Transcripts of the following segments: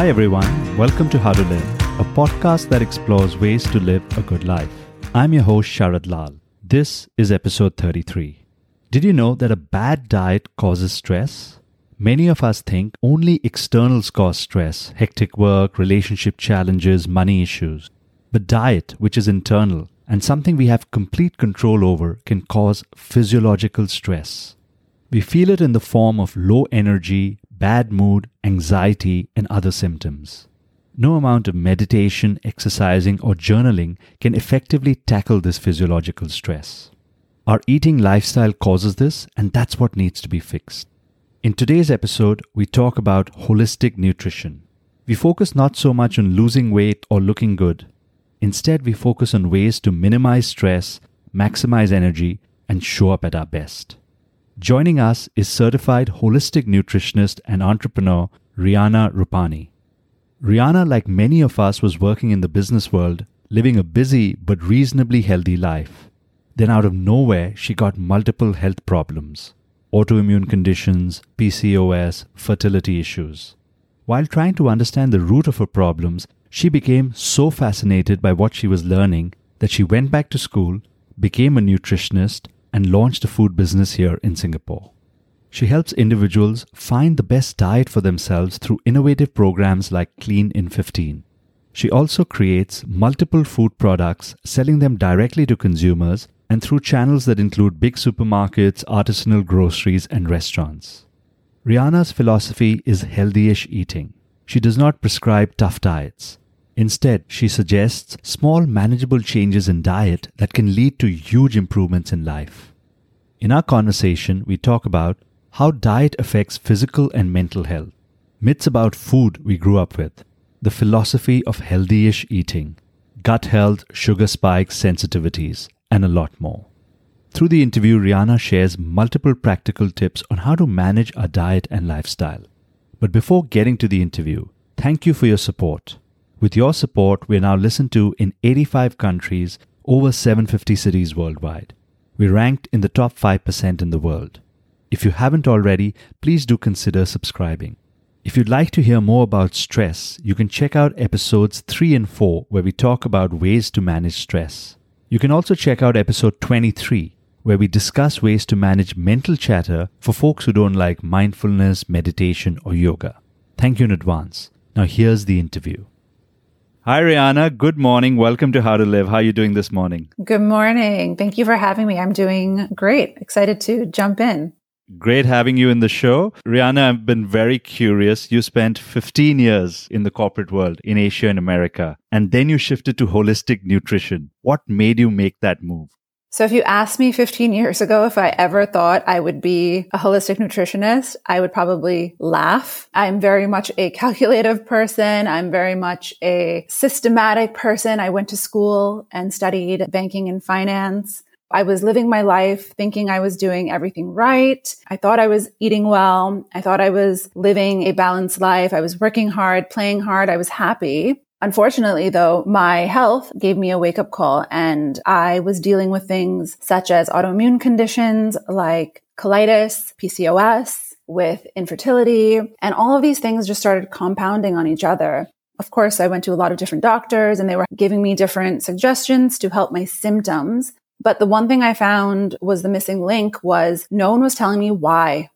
Hi, everyone. Welcome to How to Live, a podcast that explores ways to live a good life. I'm your host, Sharad Lal. This is episode 33. Did you know that a bad diet causes stress? Many of us think only externals cause stress hectic work, relationship challenges, money issues. But diet, which is internal and something we have complete control over, can cause physiological stress. We feel it in the form of low energy, bad mood, anxiety, and other symptoms. No amount of meditation, exercising, or journaling can effectively tackle this physiological stress. Our eating lifestyle causes this, and that's what needs to be fixed. In today's episode, we talk about holistic nutrition. We focus not so much on losing weight or looking good. Instead, we focus on ways to minimize stress, maximize energy, and show up at our best. Joining us is certified holistic nutritionist and entrepreneur Rihanna Rupani. Rihanna, like many of us, was working in the business world, living a busy but reasonably healthy life. Then, out of nowhere, she got multiple health problems autoimmune conditions, PCOS, fertility issues. While trying to understand the root of her problems, she became so fascinated by what she was learning that she went back to school, became a nutritionist, and launched a food business here in Singapore. She helps individuals find the best diet for themselves through innovative programs like Clean in 15. She also creates multiple food products, selling them directly to consumers and through channels that include big supermarkets, artisanal groceries, and restaurants. Rihanna's philosophy is healthyish eating. She does not prescribe tough diets. Instead, she suggests small, manageable changes in diet that can lead to huge improvements in life. In our conversation, we talk about how diet affects physical and mental health, myths about food we grew up with, the philosophy of healthy-ish eating, gut health, sugar spikes, sensitivities, and a lot more. Through the interview, Rihanna shares multiple practical tips on how to manage our diet and lifestyle. But before getting to the interview, thank you for your support. With your support, we're now listened to in 85 countries, over 750 cities worldwide. We're ranked in the top 5% in the world. If you haven't already, please do consider subscribing. If you'd like to hear more about stress, you can check out episodes 3 and 4 where we talk about ways to manage stress. You can also check out episode 23 where we discuss ways to manage mental chatter for folks who don't like mindfulness, meditation, or yoga. Thank you in advance. Now here's the interview. Hi, Rihanna. Good morning. Welcome to How to Live. How are you doing this morning? Good morning. Thank you for having me. I'm doing great. Excited to jump in. Great having you in the show. Rihanna, I've been very curious. You spent 15 years in the corporate world in Asia and America, and then you shifted to holistic nutrition. What made you make that move? So if you asked me 15 years ago if I ever thought I would be a holistic nutritionist, I would probably laugh. I'm very much a calculative person. I'm very much a systematic person. I went to school and studied banking and finance. I was living my life thinking I was doing everything right. I thought I was eating well. I thought I was living a balanced life. I was working hard, playing hard. I was happy. Unfortunately, though, my health gave me a wake up call and I was dealing with things such as autoimmune conditions like colitis, PCOS, with infertility, and all of these things just started compounding on each other. Of course, I went to a lot of different doctors and they were giving me different suggestions to help my symptoms. But the one thing I found was the missing link was no one was telling me why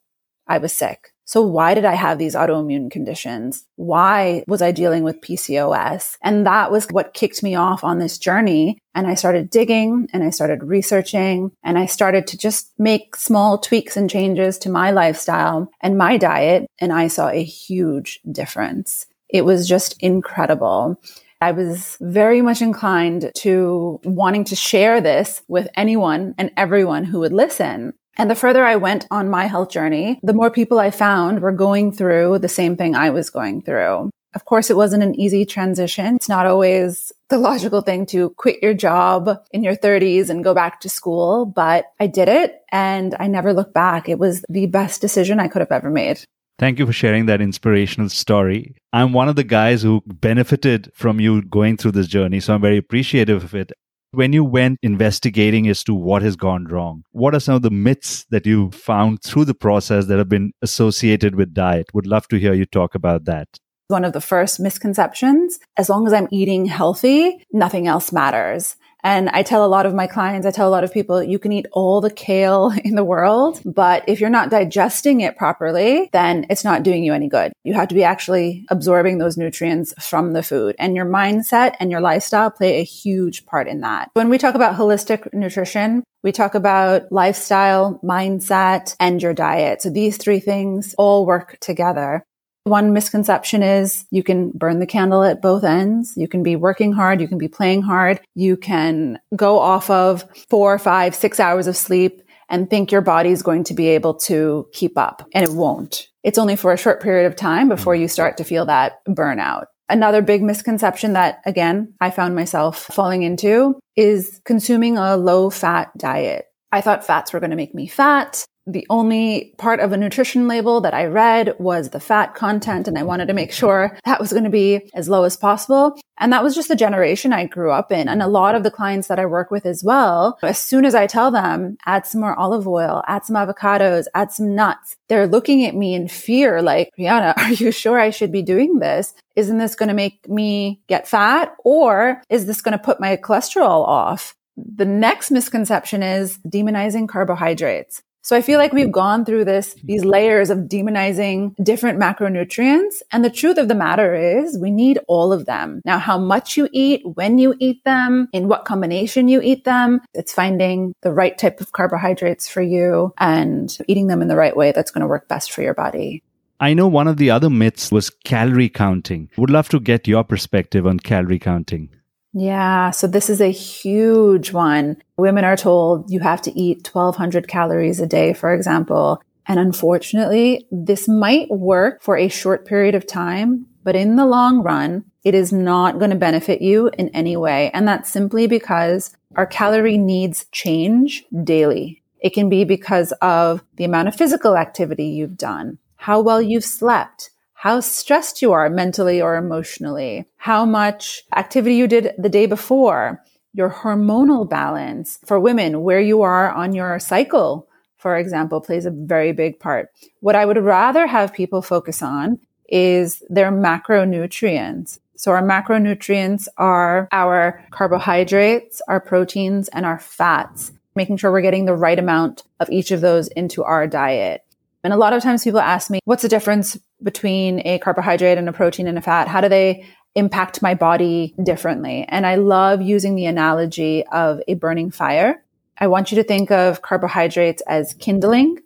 I was sick. So why did I have these autoimmune conditions? Why was I dealing with PCOS? And that was what kicked me off on this journey. And I started digging and I started researching and I started to just make small tweaks and changes to my lifestyle and my diet. And I saw a huge difference. It was just incredible. I was very much inclined to wanting to share this with anyone and everyone who would listen. And the further I went on my health journey, the more people I found were going through the same thing I was going through. Of course, it wasn't an easy transition. It's not always the logical thing to quit your job in your 30s and go back to school, but I did it and I never looked back. It was the best decision I could have ever made. Thank you for sharing that inspirational story. I'm one of the guys who benefited from you going through this journey, so I'm very appreciative of it. When you went investigating as to what has gone wrong, what are some of the myths that you found through the process that have been associated with diet? Would love to hear you talk about that. One of the first misconceptions, as long as I'm eating healthy, nothing else matters. And I tell a lot of my clients, I tell a lot of people, you can eat all the kale in the world, but if you're not digesting it properly, then it's not doing you any good. You have to be actually absorbing those nutrients from the food and your mindset and your lifestyle play a huge part in that. When we talk about holistic nutrition, we talk about lifestyle, mindset, and your diet. So these three things all work together. One misconception is you can burn the candle at both ends. You can be working hard. You can be playing hard. You can go off of four, five, six hours of sleep and think your body is going to be able to keep up and it won't. It's only for a short period of time before you start to feel that burnout. Another big misconception that again, I found myself falling into is consuming a low fat diet. I thought fats were going to make me fat the only part of a nutrition label that I read was the fat content. And I wanted to make sure that was going to be as low as possible. And that was just the generation I grew up in. And a lot of the clients that I work with as well, as soon as I tell them, add some more olive oil, add some avocados, add some nuts, they're looking at me in fear, like, Rihanna, are you sure I should be doing this? Isn't this going to make me get fat? Or is this going to put my cholesterol off? The next misconception is demonizing carbohydrates. So I feel like we've gone through this, these layers of demonizing different macronutrients. And the truth of the matter is we need all of them. Now, how much you eat, when you eat them, in what combination you eat them, it's finding the right type of carbohydrates for you and eating them in the right way that's going to work best for your body. I know one of the other myths was calorie counting. Would love to get your perspective on calorie counting. Yeah. So this is a huge one. Women are told you have to eat 1200 calories a day, for example. And unfortunately, this might work for a short period of time, but in the long run, it is not going to benefit you in any way. And that's simply because our calorie needs change daily. It can be because of the amount of physical activity you've done, how well you've slept, how stressed you are mentally or emotionally, how much activity you did the day before, your hormonal balance for women, where you are on your cycle, for example, plays a very big part. What I would rather have people focus on is their macronutrients. So our macronutrients are our carbohydrates, our proteins, and our fats, making sure we're getting the right amount of each of those into our diet. And a lot of times people ask me, what's the difference between a carbohydrate and a protein and a fat? How do they impact my body differently? And I love using the analogy of a burning fire. I want you to think of carbohydrates as kindling.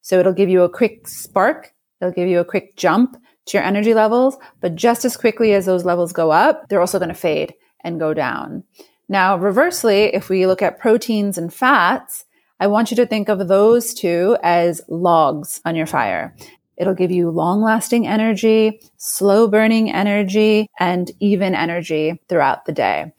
So it'll give you a quick spark. It'll give you a quick jump to your energy levels. But just as quickly as those levels go up, they're also going to fade and go down. Now, reversely, if we look at proteins and fats, I want you to think of those two as logs on your fire. It'll give you long lasting energy, slow burning energy, and even energy throughout the day.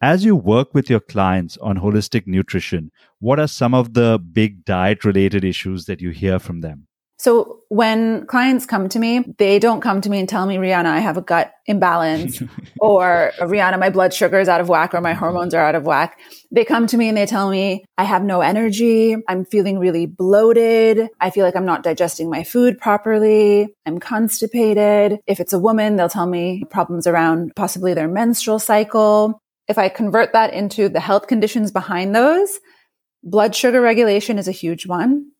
As you work with your clients on holistic nutrition, what are some of the big diet related issues that you hear from them? So when clients come to me, they don't come to me and tell me, Rihanna, I have a gut imbalance or Rihanna, my blood sugar is out of whack or my hormones are out of whack. They come to me and they tell me I have no energy. I'm feeling really bloated. I feel like I'm not digesting my food properly. I'm constipated. If it's a woman, they'll tell me problems around possibly their menstrual cycle. If I convert that into the health conditions behind those, blood sugar regulation is a huge one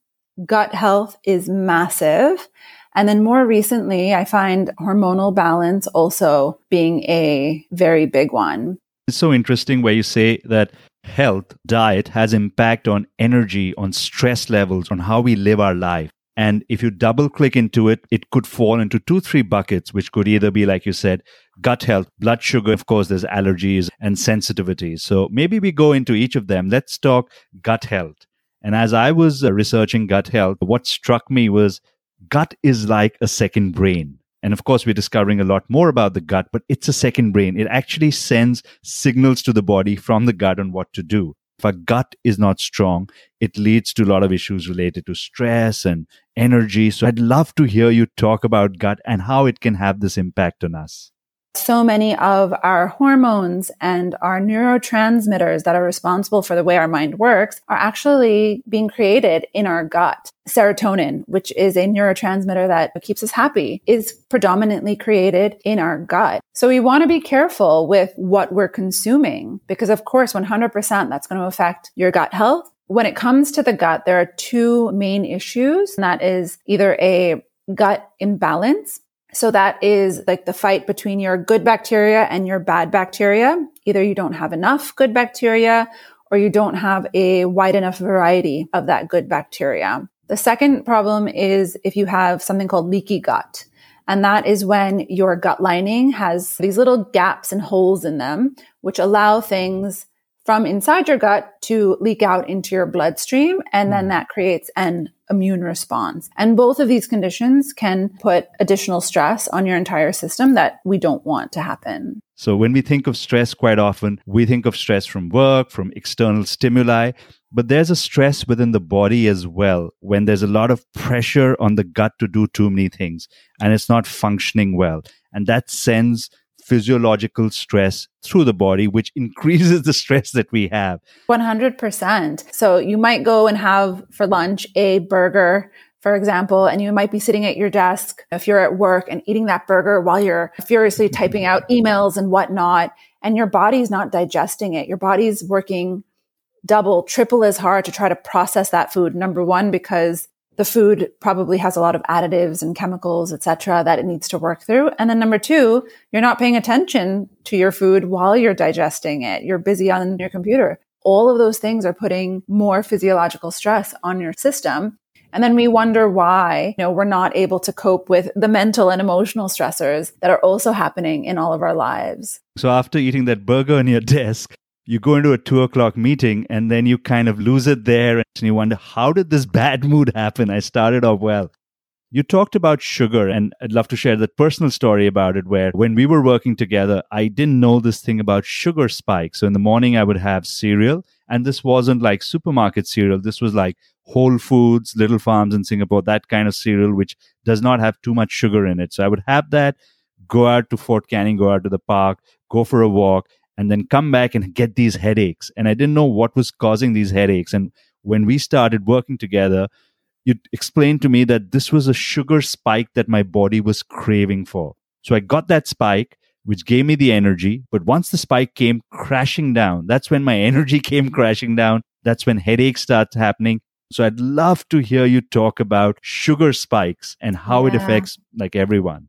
gut health is massive. And then more recently, I find hormonal balance also being a very big one. It's so interesting where you say that health, diet has impact on energy, on stress levels, on how we live our life. And if you double click into it, it could fall into two, three buckets, which could either be, like you said, gut health, blood sugar. Of course, there's allergies and sensitivity. So maybe we go into each of them. Let's talk gut health. And as I was uh, researching gut health, what struck me was gut is like a second brain. And of course, we're discovering a lot more about the gut, but it's a second brain. It actually sends signals to the body from the gut on what to do. If our gut is not strong, it leads to a lot of issues related to stress and energy. So I'd love to hear you talk about gut and how it can have this impact on us. So many of our hormones and our neurotransmitters that are responsible for the way our mind works are actually being created in our gut. Serotonin, which is a neurotransmitter that keeps us happy, is predominantly created in our gut. So we want to be careful with what we're consuming because of course 100% that's going to affect your gut health. When it comes to the gut, there are two main issues, and that is either a gut imbalance so that is like the fight between your good bacteria and your bad bacteria. Either you don't have enough good bacteria or you don't have a wide enough variety of that good bacteria. The second problem is if you have something called leaky gut. And that is when your gut lining has these little gaps and holes in them, which allow things from inside your gut to leak out into your bloodstream. And then hmm. that creates an immune response. And both of these conditions can put additional stress on your entire system that we don't want to happen. So when we think of stress quite often, we think of stress from work, from external stimuli, but there's a stress within the body as well when there's a lot of pressure on the gut to do too many things and it's not functioning well. And that sends physiological stress through the body, which increases the stress that we have. 100%. So you might go and have for lunch a burger for example, and you might be sitting at your desk if you're at work and eating that burger while you're furiously typing out emails and whatnot, and your body's not digesting it. Your body's working double, triple as hard to try to process that food. Number one, because the food probably has a lot of additives and chemicals, etc., that it needs to work through. And then number two, you're not paying attention to your food while you're digesting it. You're busy on your computer. All of those things are putting more physiological stress on your system. And then we wonder why, you know, we're not able to cope with the mental and emotional stressors that are also happening in all of our lives. So after eating that burger on your desk, you go into a two o'clock meeting and then you kind of lose it there and you wonder, how did this bad mood happen? I started off well. You talked about sugar, and I'd love to share that personal story about it where when we were working together, I didn't know this thing about sugar spikes. So in the morning, I would have cereal, and this wasn't like supermarket cereal. This was like Whole Foods, Little Farms in Singapore, that kind of cereal, which does not have too much sugar in it. So I would have that, go out to Fort Canning, go out to the park, go for a walk, and then come back and get these headaches. And I didn't know what was causing these headaches. And when we started working together, you explained to me that this was a sugar spike that my body was craving for. So I got that spike, which gave me the energy. But once the spike came crashing down, that's when my energy came crashing down. That's when headaches start happening. So I'd love to hear you talk about sugar spikes and how yeah. it affects like everyone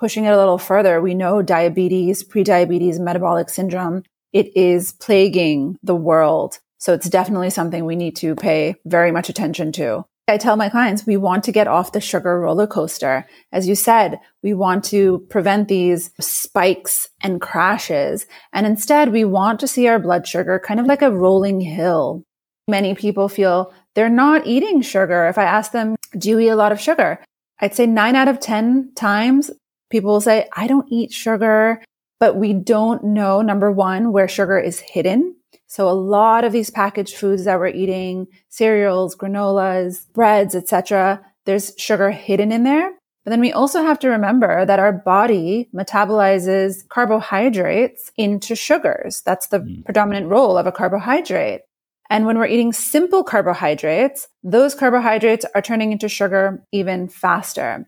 pushing it a little further, we know diabetes, prediabetes, metabolic syndrome, it is plaguing the world. So it's definitely something we need to pay very much attention to. I tell my clients we want to get off the sugar roller coaster. As you said, we want to prevent these spikes and crashes. And instead, we want to see our blood sugar kind of like a rolling hill. Many people feel they're not eating sugar. If I ask them, do you eat a lot of sugar? I'd say nine out of 10 times people will say, I don't eat sugar, but we don't know, number one, where sugar is hidden. So a lot of these packaged foods that we're eating, cereals, granolas, breads, etc., there's sugar hidden in there. But then we also have to remember that our body metabolizes carbohydrates into sugars. That's the mm. predominant role of a carbohydrate. And when we're eating simple carbohydrates, those carbohydrates are turning into sugar even faster.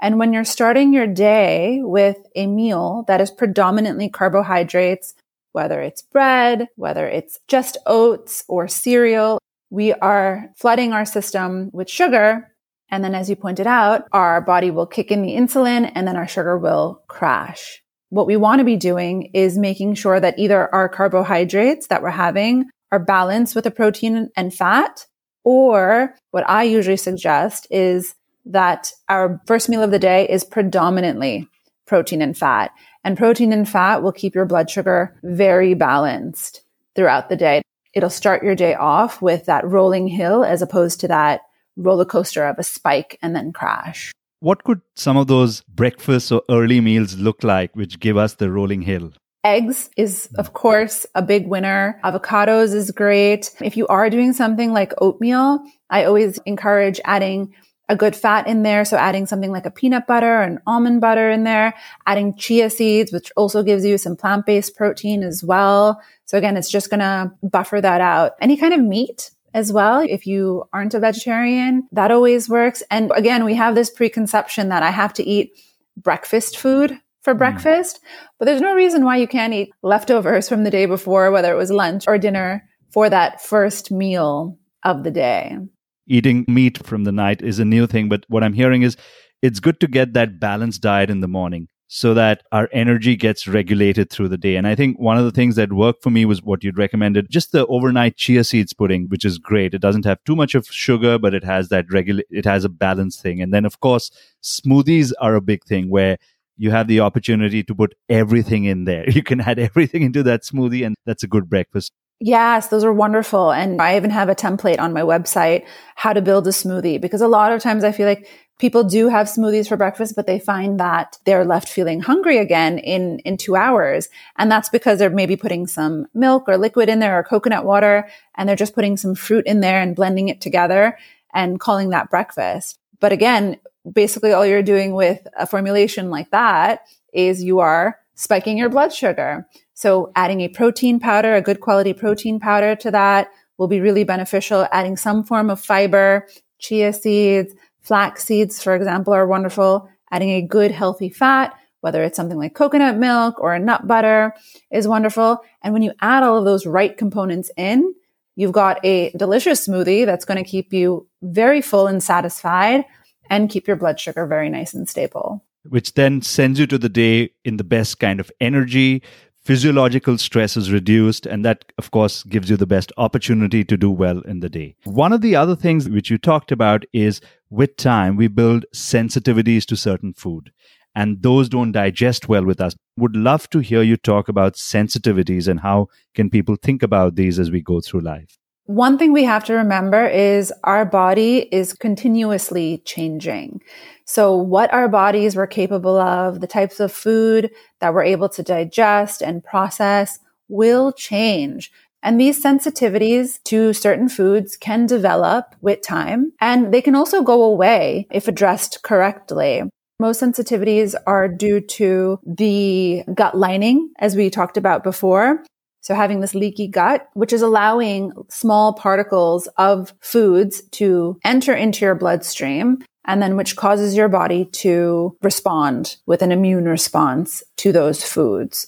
And when you're starting your day with a meal that is predominantly carbohydrates, whether it's bread, whether it's just oats or cereal, we are flooding our system with sugar. And then, as you pointed out, our body will kick in the insulin and then our sugar will crash. What we want to be doing is making sure that either our carbohydrates that we're having are balanced with a protein and fat, or what I usually suggest is that our first meal of the day is predominantly protein and fat. And protein and fat will keep your blood sugar very balanced throughout the day. It'll start your day off with that rolling hill as opposed to that roller coaster of a spike and then crash. What could some of those breakfasts or early meals look like which give us the rolling hill? Eggs is, of course, a big winner. Avocados is great. If you are doing something like oatmeal, I always encourage adding a good fat in there. So adding something like a peanut butter and almond butter in there, adding chia seeds, which also gives you some plant based protein as well. So again, it's just going to buffer that out. Any kind of meat as well. If you aren't a vegetarian, that always works. And again, we have this preconception that I have to eat breakfast food for mm. breakfast, but there's no reason why you can't eat leftovers from the day before, whether it was lunch or dinner for that first meal of the day eating meat from the night is a new thing. But what I'm hearing is it's good to get that balanced diet in the morning so that our energy gets regulated through the day. And I think one of the things that worked for me was what you'd recommended, just the overnight chia seeds pudding, which is great. It doesn't have too much of sugar, but it has that regular, it has a balanced thing. And then of course, smoothies are a big thing where you have the opportunity to put everything in there. You can add everything into that smoothie and that's a good breakfast. Yes, those are wonderful. And I even have a template on my website, how to build a smoothie, because a lot of times I feel like people do have smoothies for breakfast, but they find that they're left feeling hungry again in, in two hours. And that's because they're maybe putting some milk or liquid in there or coconut water, and they're just putting some fruit in there and blending it together and calling that breakfast. But again, basically all you're doing with a formulation like that is you are spiking your blood sugar. So adding a protein powder, a good quality protein powder to that will be really beneficial. Adding some form of fiber, chia seeds, flax seeds, for example, are wonderful. Adding a good healthy fat, whether it's something like coconut milk or a nut butter is wonderful. And when you add all of those right components in, you've got a delicious smoothie that's going to keep you very full and satisfied and keep your blood sugar very nice and stable. Which then sends you to the day in the best kind of energy, physiological stress is reduced and that of course gives you the best opportunity to do well in the day. One of the other things which you talked about is with time we build sensitivities to certain food and those don't digest well with us. Would love to hear you talk about sensitivities and how can people think about these as we go through life one thing we have to remember is our body is continuously changing. So what our bodies were capable of, the types of food that we're able to digest and process will change. And these sensitivities to certain foods can develop with time and they can also go away if addressed correctly. Most sensitivities are due to the gut lining, as we talked about before. So having this leaky gut, which is allowing small particles of foods to enter into your bloodstream and then which causes your body to respond with an immune response to those foods.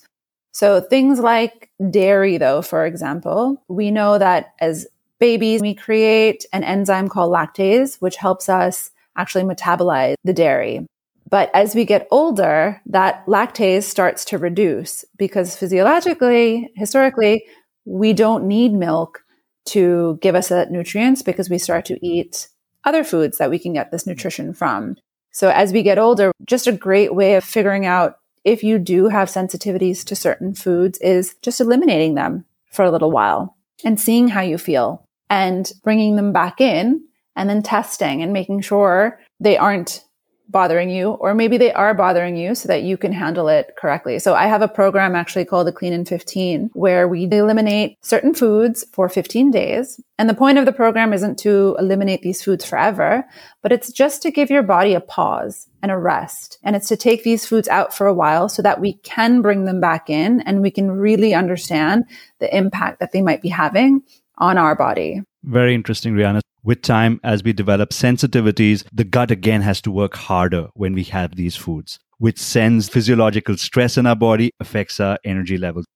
So things like dairy, though, for example, we know that as babies, we create an enzyme called lactase, which helps us actually metabolize the dairy. But as we get older, that lactase starts to reduce because physiologically, historically, we don't need milk to give us that nutrients because we start to eat other foods that we can get this nutrition from. So as we get older, just a great way of figuring out if you do have sensitivities to certain foods is just eliminating them for a little while and seeing how you feel and bringing them back in and then testing and making sure they aren't bothering you, or maybe they are bothering you so that you can handle it correctly. So I have a program actually called the Clean in 15 where we eliminate certain foods for 15 days. And the point of the program isn't to eliminate these foods forever, but it's just to give your body a pause and a rest. And it's to take these foods out for a while so that we can bring them back in and we can really understand the impact that they might be having on our body. Very interesting, Rihanna with time, as we develop sensitivities, the gut again has to work harder when we have these foods, which sends physiological stress in our body, affects our energy levels.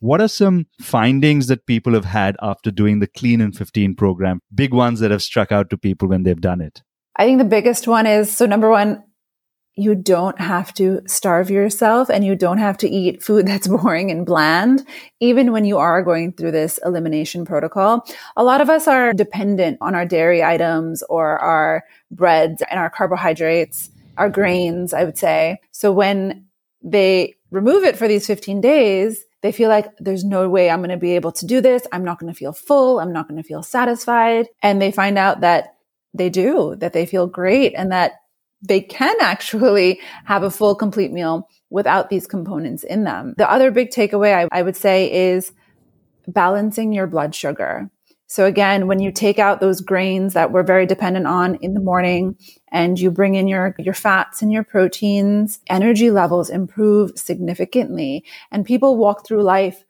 What are some findings that people have had after doing the Clean in 15 program? Big ones that have struck out to people when they've done it. I think the biggest one is so number one, you don't have to starve yourself and you don't have to eat food that's boring and bland, even when you are going through this elimination protocol. A lot of us are dependent on our dairy items or our breads and our carbohydrates, our grains, I would say. So when they remove it for these 15 days, they feel like there's no way I'm going to be able to do this. I'm not going to feel full. I'm not going to feel satisfied. And they find out that they do, that they feel great and that they can actually have a full complete meal without these components in them. The other big takeaway I, I would say is balancing your blood sugar. So again, when you take out those grains that we're very dependent on in the morning and you bring in your, your fats and your proteins, energy levels improve significantly. And people walk through life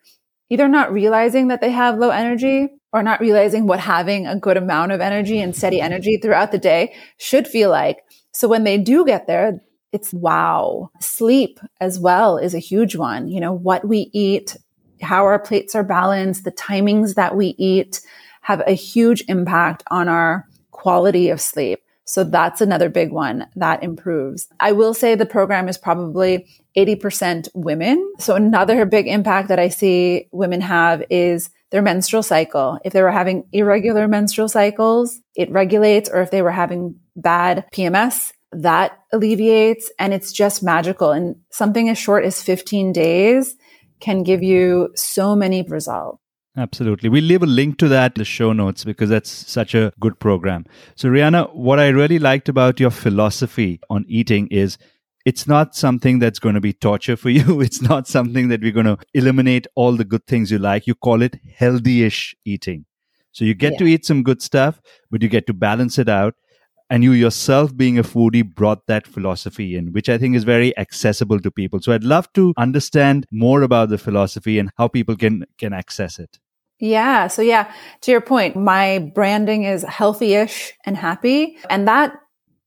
either not realizing that they have low energy or not realizing what having a good amount of energy and steady energy throughout the day should feel like. So when they do get there, it's wow. Sleep as well is a huge one. You know, what we eat, how our plates are balanced, the timings that we eat have a huge impact on our quality of sleep. So that's another big one that improves. I will say the program is probably 80% women. So another big impact that I see women have is their menstrual cycle. If they were having irregular menstrual cycles, it regulates, or if they were having bad PMS, that alleviates. And it's just magical. And something as short as 15 days can give you so many results. Absolutely. We'll leave a link to that in the show notes because that's such a good program. So, Rihanna, what I really liked about your philosophy on eating is it's not something that's going to be torture for you. It's not something that we're going to eliminate all the good things you like. You call it healthy ish eating. So, you get yeah. to eat some good stuff, but you get to balance it out and you yourself being a foodie brought that philosophy in which i think is very accessible to people so i'd love to understand more about the philosophy and how people can can access it yeah so yeah to your point my branding is healthy-ish and happy and that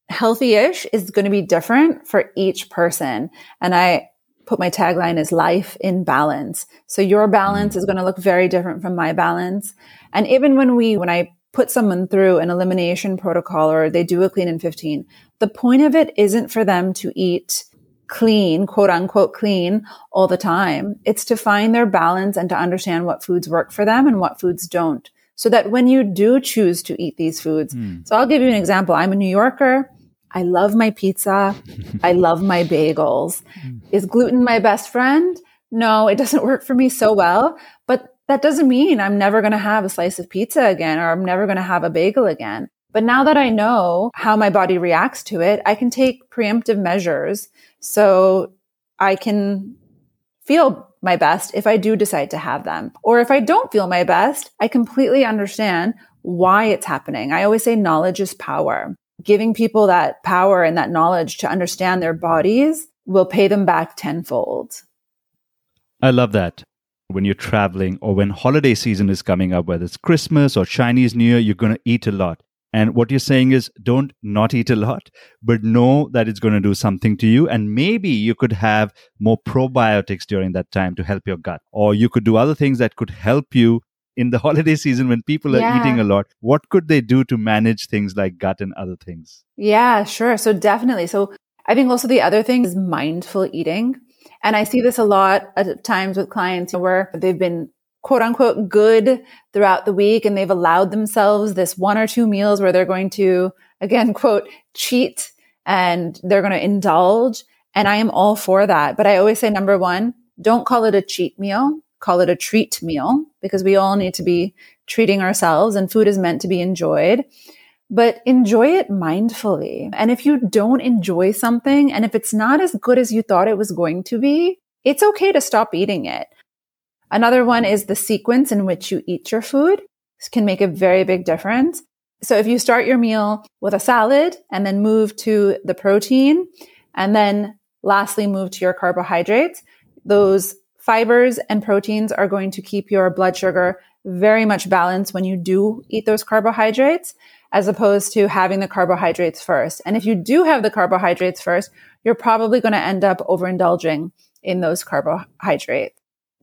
healthy-ish is going to be different for each person and i put my tagline as life in balance so your balance is going to look very different from my balance and even when we when i put someone through an elimination protocol or they do a clean in 15, the point of it isn't for them to eat clean, quote unquote clean all the time. It's to find their balance and to understand what foods work for them and what foods don't. So that when you do choose to eat these foods, mm. so I'll give you an example. I'm a New Yorker. I love my pizza. I love my bagels. Mm. Is gluten my best friend? No, it doesn't work for me so well, but that doesn't mean I'm never going to have a slice of pizza again or I'm never going to have a bagel again. But now that I know how my body reacts to it, I can take preemptive measures so I can feel my best if I do decide to have them. Or if I don't feel my best, I completely understand why it's happening. I always say knowledge is power. Giving people that power and that knowledge to understand their bodies will pay them back tenfold. I love that when you're traveling or when holiday season is coming up, whether it's Christmas or Chinese New Year, you're going to eat a lot. And what you're saying is don't not eat a lot, but know that it's going to do something to you. And maybe you could have more probiotics during that time to help your gut. Or you could do other things that could help you in the holiday season when people are yeah. eating a lot. What could they do to manage things like gut and other things? Yeah, sure. So definitely. So I think also the other thing is mindful eating. And I see this a lot at times with clients where they've been quote unquote good throughout the week and they've allowed themselves this one or two meals where they're going to, again, quote, cheat and they're going to indulge. And I am all for that. But I always say, number one, don't call it a cheat meal. Call it a treat meal because we all need to be treating ourselves and food is meant to be enjoyed but enjoy it mindfully. And if you don't enjoy something and if it's not as good as you thought it was going to be, it's okay to stop eating it. Another one is the sequence in which you eat your food. This can make a very big difference. So if you start your meal with a salad and then move to the protein and then lastly move to your carbohydrates, those fibers and proteins are going to keep your blood sugar very much balanced when you do eat those carbohydrates as opposed to having the carbohydrates first. And if you do have the carbohydrates first, you're probably going to end up overindulging in those carbohydrates.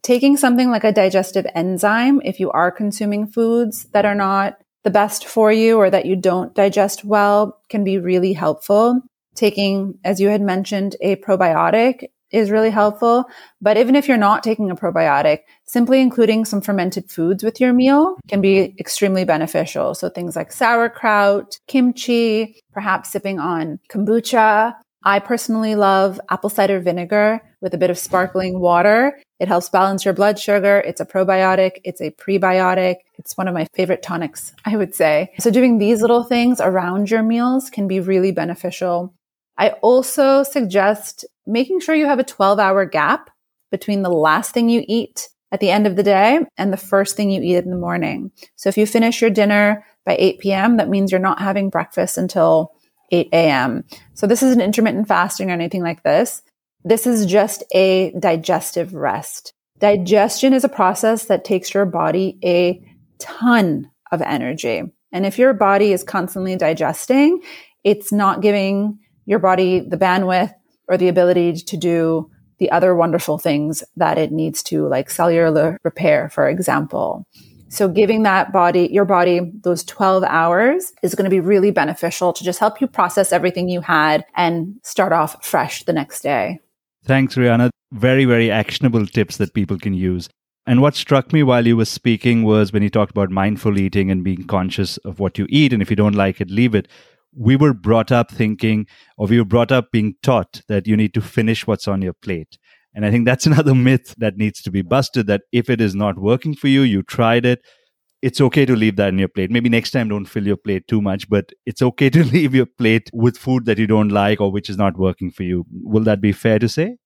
Taking something like a digestive enzyme, if you are consuming foods that are not the best for you or that you don't digest well, can be really helpful. Taking, as you had mentioned, a probiotic is really helpful. But even if you're not taking a probiotic, simply including some fermented foods with your meal can be extremely beneficial. So things like sauerkraut, kimchi, perhaps sipping on kombucha. I personally love apple cider vinegar with a bit of sparkling water. It helps balance your blood sugar. It's a probiotic. It's a prebiotic. It's one of my favorite tonics, I would say. So doing these little things around your meals can be really beneficial. I also suggest making sure you have a 12 hour gap between the last thing you eat at the end of the day and the first thing you eat in the morning. So if you finish your dinner by 8 p.m., that means you're not having breakfast until 8 a.m. So this isn't intermittent fasting or anything like this. This is just a digestive rest. Digestion is a process that takes your body a ton of energy. And if your body is constantly digesting, it's not giving your body the bandwidth or the ability to do the other wonderful things that it needs to, like cellular repair, for example. So giving that body, your body, those 12 hours is going to be really beneficial to just help you process everything you had and start off fresh the next day. Thanks, Rihanna. Very, very actionable tips that people can use. And what struck me while you were speaking was when you talked about mindful eating and being conscious of what you eat. And if you don't like it, leave it. We were brought up thinking, or we were brought up being taught that you need to finish what's on your plate. And I think that's another myth that needs to be busted that if it is not working for you, you tried it, it's okay to leave that in your plate. Maybe next time don't fill your plate too much, but it's okay to leave your plate with food that you don't like or which is not working for you. Will that be fair to say?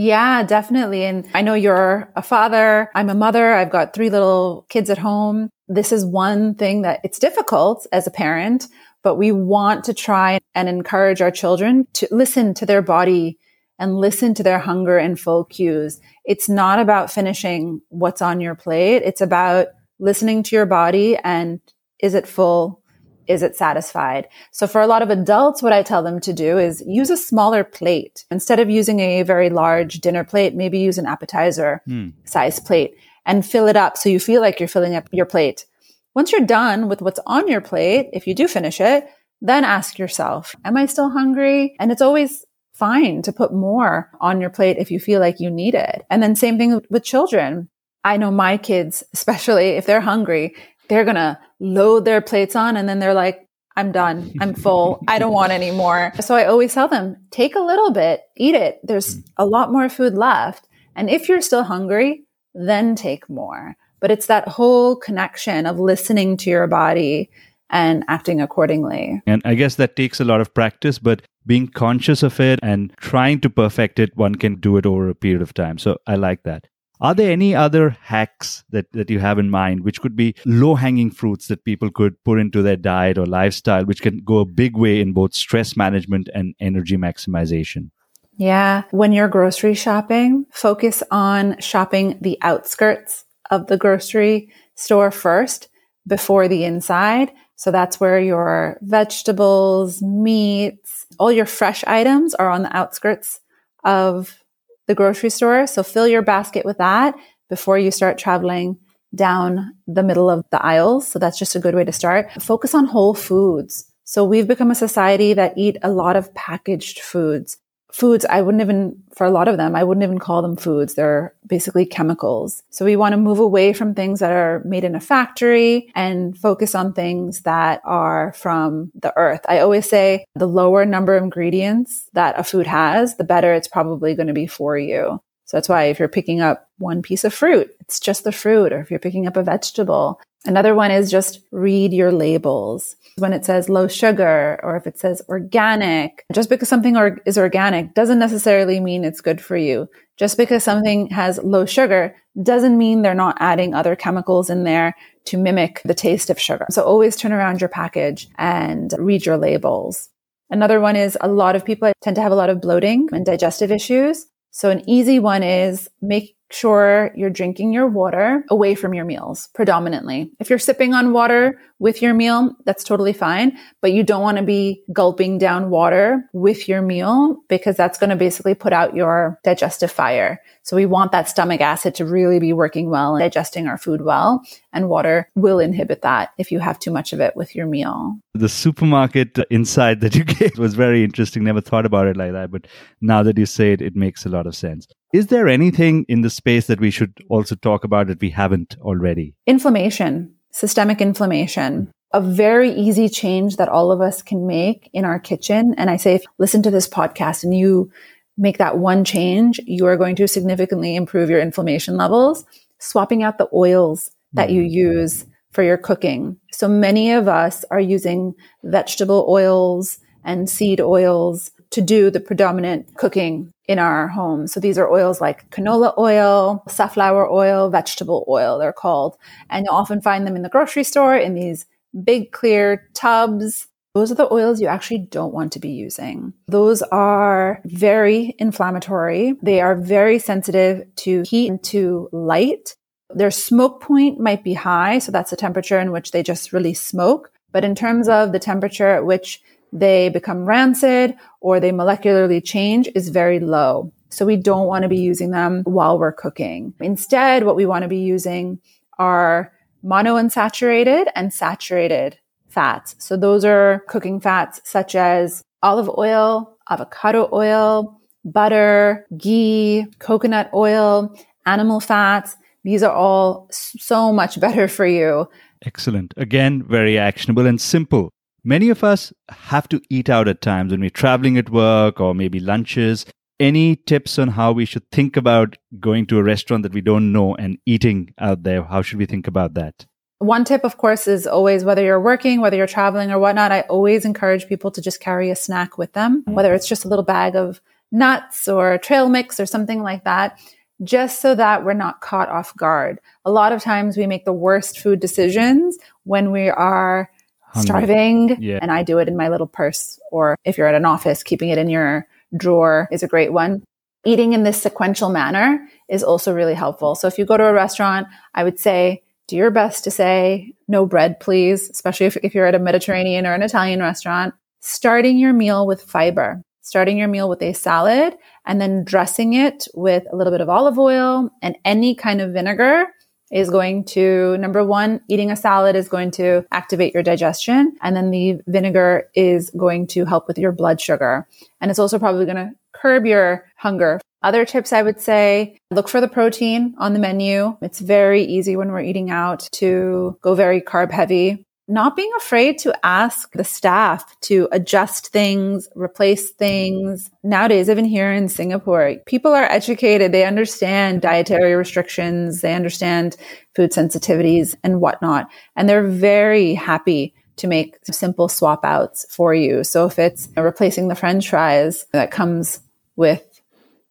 Yeah, definitely. And I know you're a father. I'm a mother. I've got three little kids at home. This is one thing that it's difficult as a parent, but we want to try and encourage our children to listen to their body and listen to their hunger and full cues. It's not about finishing what's on your plate. It's about listening to your body and is it full? Is it satisfied? So for a lot of adults, what I tell them to do is use a smaller plate. Instead of using a very large dinner plate, maybe use an appetizer hmm. size plate and fill it up so you feel like you're filling up your plate. Once you're done with what's on your plate, if you do finish it, then ask yourself, am I still hungry? And it's always fine to put more on your plate if you feel like you need it. And then same thing with children. I know my kids, especially if they're hungry, they're going to load their plates on and then they're like, I'm done. I'm full. I don't want any more. So I always tell them, take a little bit, eat it. There's a lot more food left. And if you're still hungry, then take more. But it's that whole connection of listening to your body and acting accordingly. And I guess that takes a lot of practice, but being conscious of it and trying to perfect it, one can do it over a period of time. So I like that. Are there any other hacks that, that you have in mind, which could be low hanging fruits that people could put into their diet or lifestyle, which can go a big way in both stress management and energy maximization? Yeah. When you're grocery shopping, focus on shopping the outskirts of the grocery store first before the inside so that's where your vegetables, meats, all your fresh items are on the outskirts of the grocery store. So fill your basket with that before you start traveling down the middle of the aisles. So that's just a good way to start. Focus on whole foods. So we've become a society that eat a lot of packaged foods foods, I wouldn't even, for a lot of them, I wouldn't even call them foods. They're basically chemicals. So we want to move away from things that are made in a factory and focus on things that are from the earth. I always say the lower number of ingredients that a food has, the better it's probably going to be for you. So that's why if you're picking up one piece of fruit, it's just the fruit. Or if you're picking up a vegetable, Another one is just read your labels. When it says low sugar or if it says organic, just because something or- is organic doesn't necessarily mean it's good for you. Just because something has low sugar doesn't mean they're not adding other chemicals in there to mimic the taste of sugar. So always turn around your package and read your labels. Another one is a lot of people tend to have a lot of bloating and digestive issues. So an easy one is make sure you're drinking your water away from your meals predominantly. If you're sipping on water with your meal, that's totally fine, but you don't want to be gulping down water with your meal because that's going to basically put out your digestive fire. So we want that stomach acid to really be working well and digesting our food well. And water will inhibit that if you have too much of it with your meal. The supermarket insight that you gave was very interesting. Never thought about it like that. But now that you say it, it makes a lot of sense. Is there anything in the space that we should also talk about that we haven't already? Inflammation, systemic inflammation. A very easy change that all of us can make in our kitchen. And I say, if you listen to this podcast and you make that one change, you are going to significantly improve your inflammation levels. Swapping out the oils that you mm-hmm. use for your cooking. So many of us are using vegetable oils and seed oils to do the predominant cooking in our homes. So these are oils like canola oil, safflower oil, vegetable oil, they're called. And you'll often find them in the grocery store in these big clear tubs. Those are the oils you actually don't want to be using. Those are very inflammatory. They are very sensitive to heat and to light. Their smoke point might be high. So that's the temperature in which they just release smoke. But in terms of the temperature at which they become rancid or they molecularly change is very low. So we don't want to be using them while we're cooking. Instead, what we want to be using are monounsaturated and saturated fats. So those are cooking fats such as olive oil, avocado oil, butter, ghee, coconut oil, animal fats. These are all so much better for you. Excellent. Again, very actionable and simple. Many of us have to eat out at times when we're traveling at work or maybe lunches. Any tips on how we should think about going to a restaurant that we don't know and eating out there? How should we think about that? One tip, of course, is always whether you're working, whether you're traveling or whatnot, I always encourage people to just carry a snack with them, mm-hmm. whether it's just a little bag of nuts or trail mix or something like that, just so that we're not caught off guard. A lot of times we make the worst food decisions when we are starving. Yeah. And I do it in my little purse, or if you're at an office, keeping it in your drawer is a great one. Eating in this sequential manner is also really helpful. So if you go to a restaurant, I would say, do your best to say no bread, please, especially if, if you're at a Mediterranean or an Italian restaurant. Starting your meal with fiber, starting your meal with a salad and then dressing it with a little bit of olive oil and any kind of vinegar is going to, number one, eating a salad is going to activate your digestion. And then the vinegar is going to help with your blood sugar. And it's also probably going to curb your hunger. Other tips I would say, look for the protein on the menu. It's very easy when we're eating out to go very carb heavy not being afraid to ask the staff to adjust things, replace things. Nowadays, even here in Singapore, people are educated. They understand dietary restrictions. They understand food sensitivities and whatnot. And they're very happy to make simple swap outs for you. So if it's replacing the french fries that comes with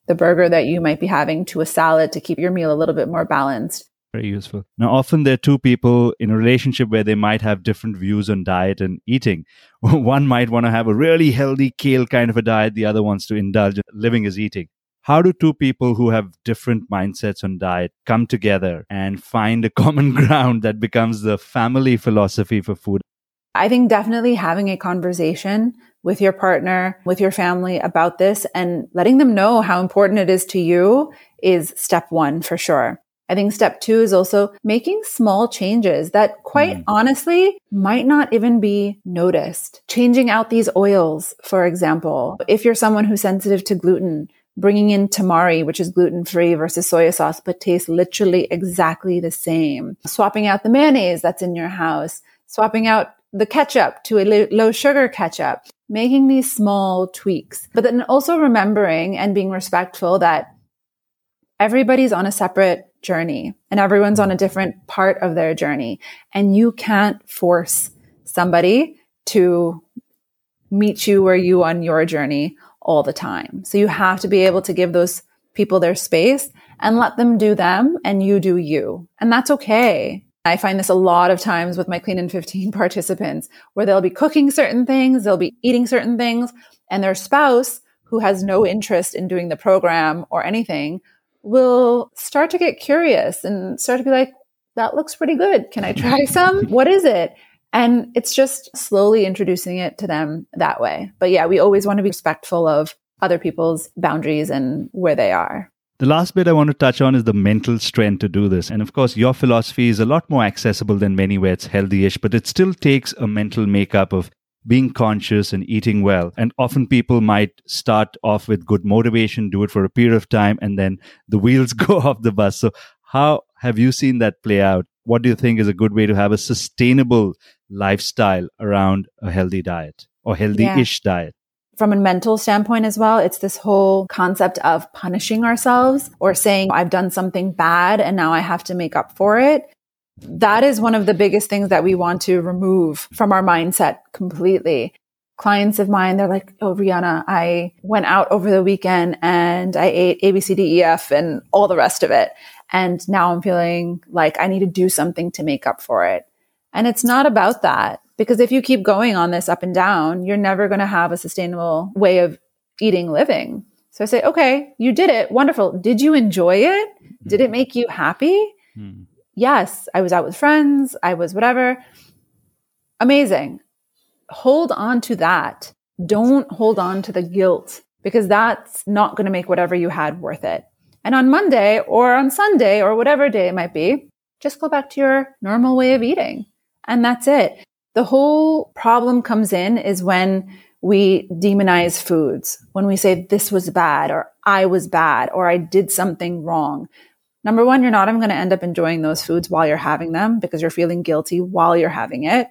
the burger that you might be having to a salad to keep your meal a little bit more balanced, very useful. Now, often there are two people in a relationship where they might have different views on diet and eating. One might want to have a really healthy kale kind of a diet, the other wants to indulge living is eating. How do two people who have different mindsets on diet come together and find a common ground that becomes the family philosophy for food? I think definitely having a conversation with your partner, with your family about this and letting them know how important it is to you is step one for sure. I think step two is also making small changes that quite mm. honestly might not even be noticed. Changing out these oils, for example. If you're someone who's sensitive to gluten, bringing in tamari, which is gluten free versus soy sauce, but tastes literally exactly the same. Swapping out the mayonnaise that's in your house, swapping out the ketchup to a low sugar ketchup, making these small tweaks, but then also remembering and being respectful that everybody's on a separate journey and everyone's on a different part of their journey. And you can't force somebody to meet you where you on your journey all the time. So you have to be able to give those people their space and let them do them and you do you. And that's okay. I find this a lot of times with my clean in 15 participants where they'll be cooking certain things, they'll be eating certain things and their spouse who has no interest in doing the program or anything will start to get curious and start to be like, that looks pretty good. Can I try some? What is it? And it's just slowly introducing it to them that way. But yeah, we always want to be respectful of other people's boundaries and where they are. The last bit I want to touch on is the mental strength to do this. And of course, your philosophy is a lot more accessible than many where it's healthy ish, but it still takes a mental makeup of being conscious and eating well. And often people might start off with good motivation, do it for a period of time, and then the wheels go off the bus. So, how have you seen that play out? What do you think is a good way to have a sustainable lifestyle around a healthy diet or healthy ish yeah. diet? from a mental standpoint as well, it's this whole concept of punishing ourselves or saying, I've done something bad and now I have to make up for it that is one of the biggest things that we want to remove from our mindset completely. clients of mine, they're like, Oh, Rihanna, I went out over the weekend and I ate ABCDEF and all the rest of it. And now I'm feeling like I need to do something to make up for it. And it's not about that because if you keep going on this up and down, you're never going to have a sustainable way of eating living. So I say, okay, you did it. Wonderful. Did you enjoy it? Did it make you happy? Mm. Yes, I was out with friends. I was whatever. Amazing. Hold on to that. Don't hold on to the guilt because that's not going to make whatever you had worth it. And on Monday or on Sunday or whatever day it might be, just go back to your normal way of eating. And that's it. The whole problem comes in is when we demonize foods, when we say this was bad or I was bad or I did something wrong. Number one, you're not even going to end up enjoying those foods while you're having them because you're feeling guilty while you're having it.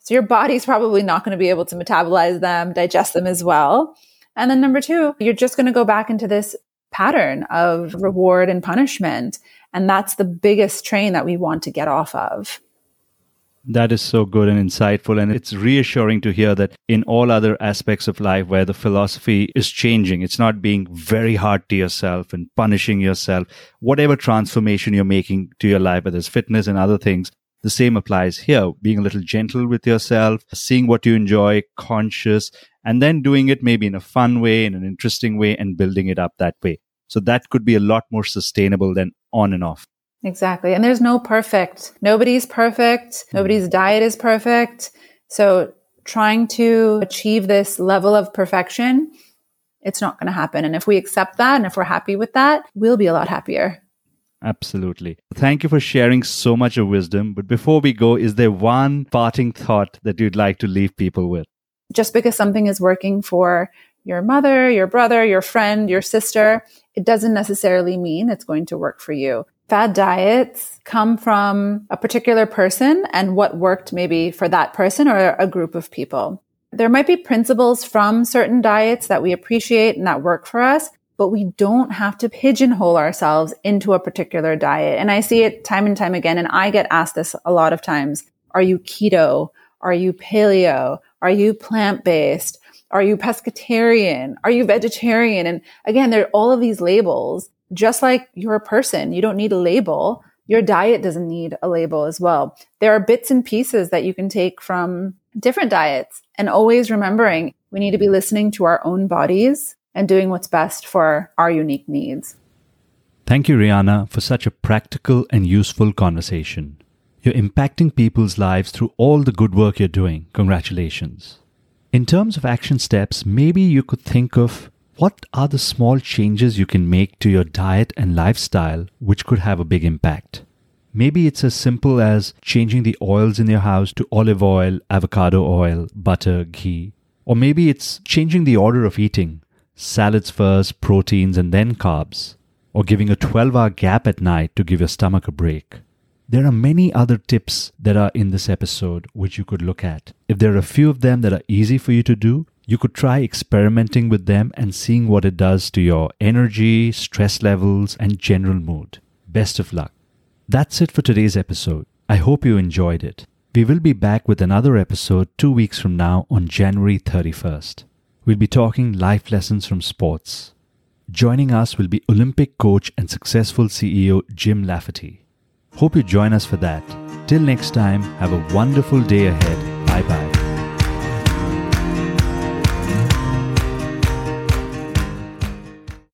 So your body's probably not going to be able to metabolize them, digest them as well. And then number two, you're just going to go back into this pattern of reward and punishment. And that's the biggest train that we want to get off of. That is so good and insightful. And it's reassuring to hear that in all other aspects of life where the philosophy is changing, it's not being very hard to yourself and punishing yourself. Whatever transformation you're making to your life, whether it's fitness and other things, the same applies here. Being a little gentle with yourself, seeing what you enjoy, conscious, and then doing it maybe in a fun way, in an interesting way, and building it up that way. So that could be a lot more sustainable than on and off. Exactly. And there's no perfect. Nobody's perfect. Nobody's mm. diet is perfect. So trying to achieve this level of perfection, it's not going to happen. And if we accept that and if we're happy with that, we'll be a lot happier. Absolutely. Thank you for sharing so much of wisdom. But before we go, is there one parting thought that you'd like to leave people with? Just because something is working for your mother, your brother, your friend, your sister, it doesn't necessarily mean it's going to work for you fad diets come from a particular person and what worked maybe for that person or a group of people. There might be principles from certain diets that we appreciate and that work for us, but we don't have to pigeonhole ourselves into a particular diet. And I see it time and time again. And I get asked this a lot of times. Are you keto? Are you paleo? Are you plant based? Are you pescatarian? Are you vegetarian? And again, there are all of these labels just like you're a person, you don't need a label. Your diet doesn't need a label as well. There are bits and pieces that you can take from different diets and always remembering we need to be listening to our own bodies and doing what's best for our unique needs. Thank you, Rihanna, for such a practical and useful conversation. You're impacting people's lives through all the good work you're doing. Congratulations. In terms of action steps, maybe you could think of what are the small changes you can make to your diet and lifestyle which could have a big impact? Maybe it's as simple as changing the oils in your house to olive oil, avocado oil, butter, ghee. Or maybe it's changing the order of eating salads first, proteins, and then carbs. Or giving a 12 hour gap at night to give your stomach a break. There are many other tips that are in this episode which you could look at. If there are a few of them that are easy for you to do, you could try experimenting with them and seeing what it does to your energy, stress levels, and general mood. Best of luck. That's it for today's episode. I hope you enjoyed it. We will be back with another episode two weeks from now on January 31st. We'll be talking life lessons from sports. Joining us will be Olympic coach and successful CEO Jim Lafferty. Hope you join us for that. Till next time, have a wonderful day ahead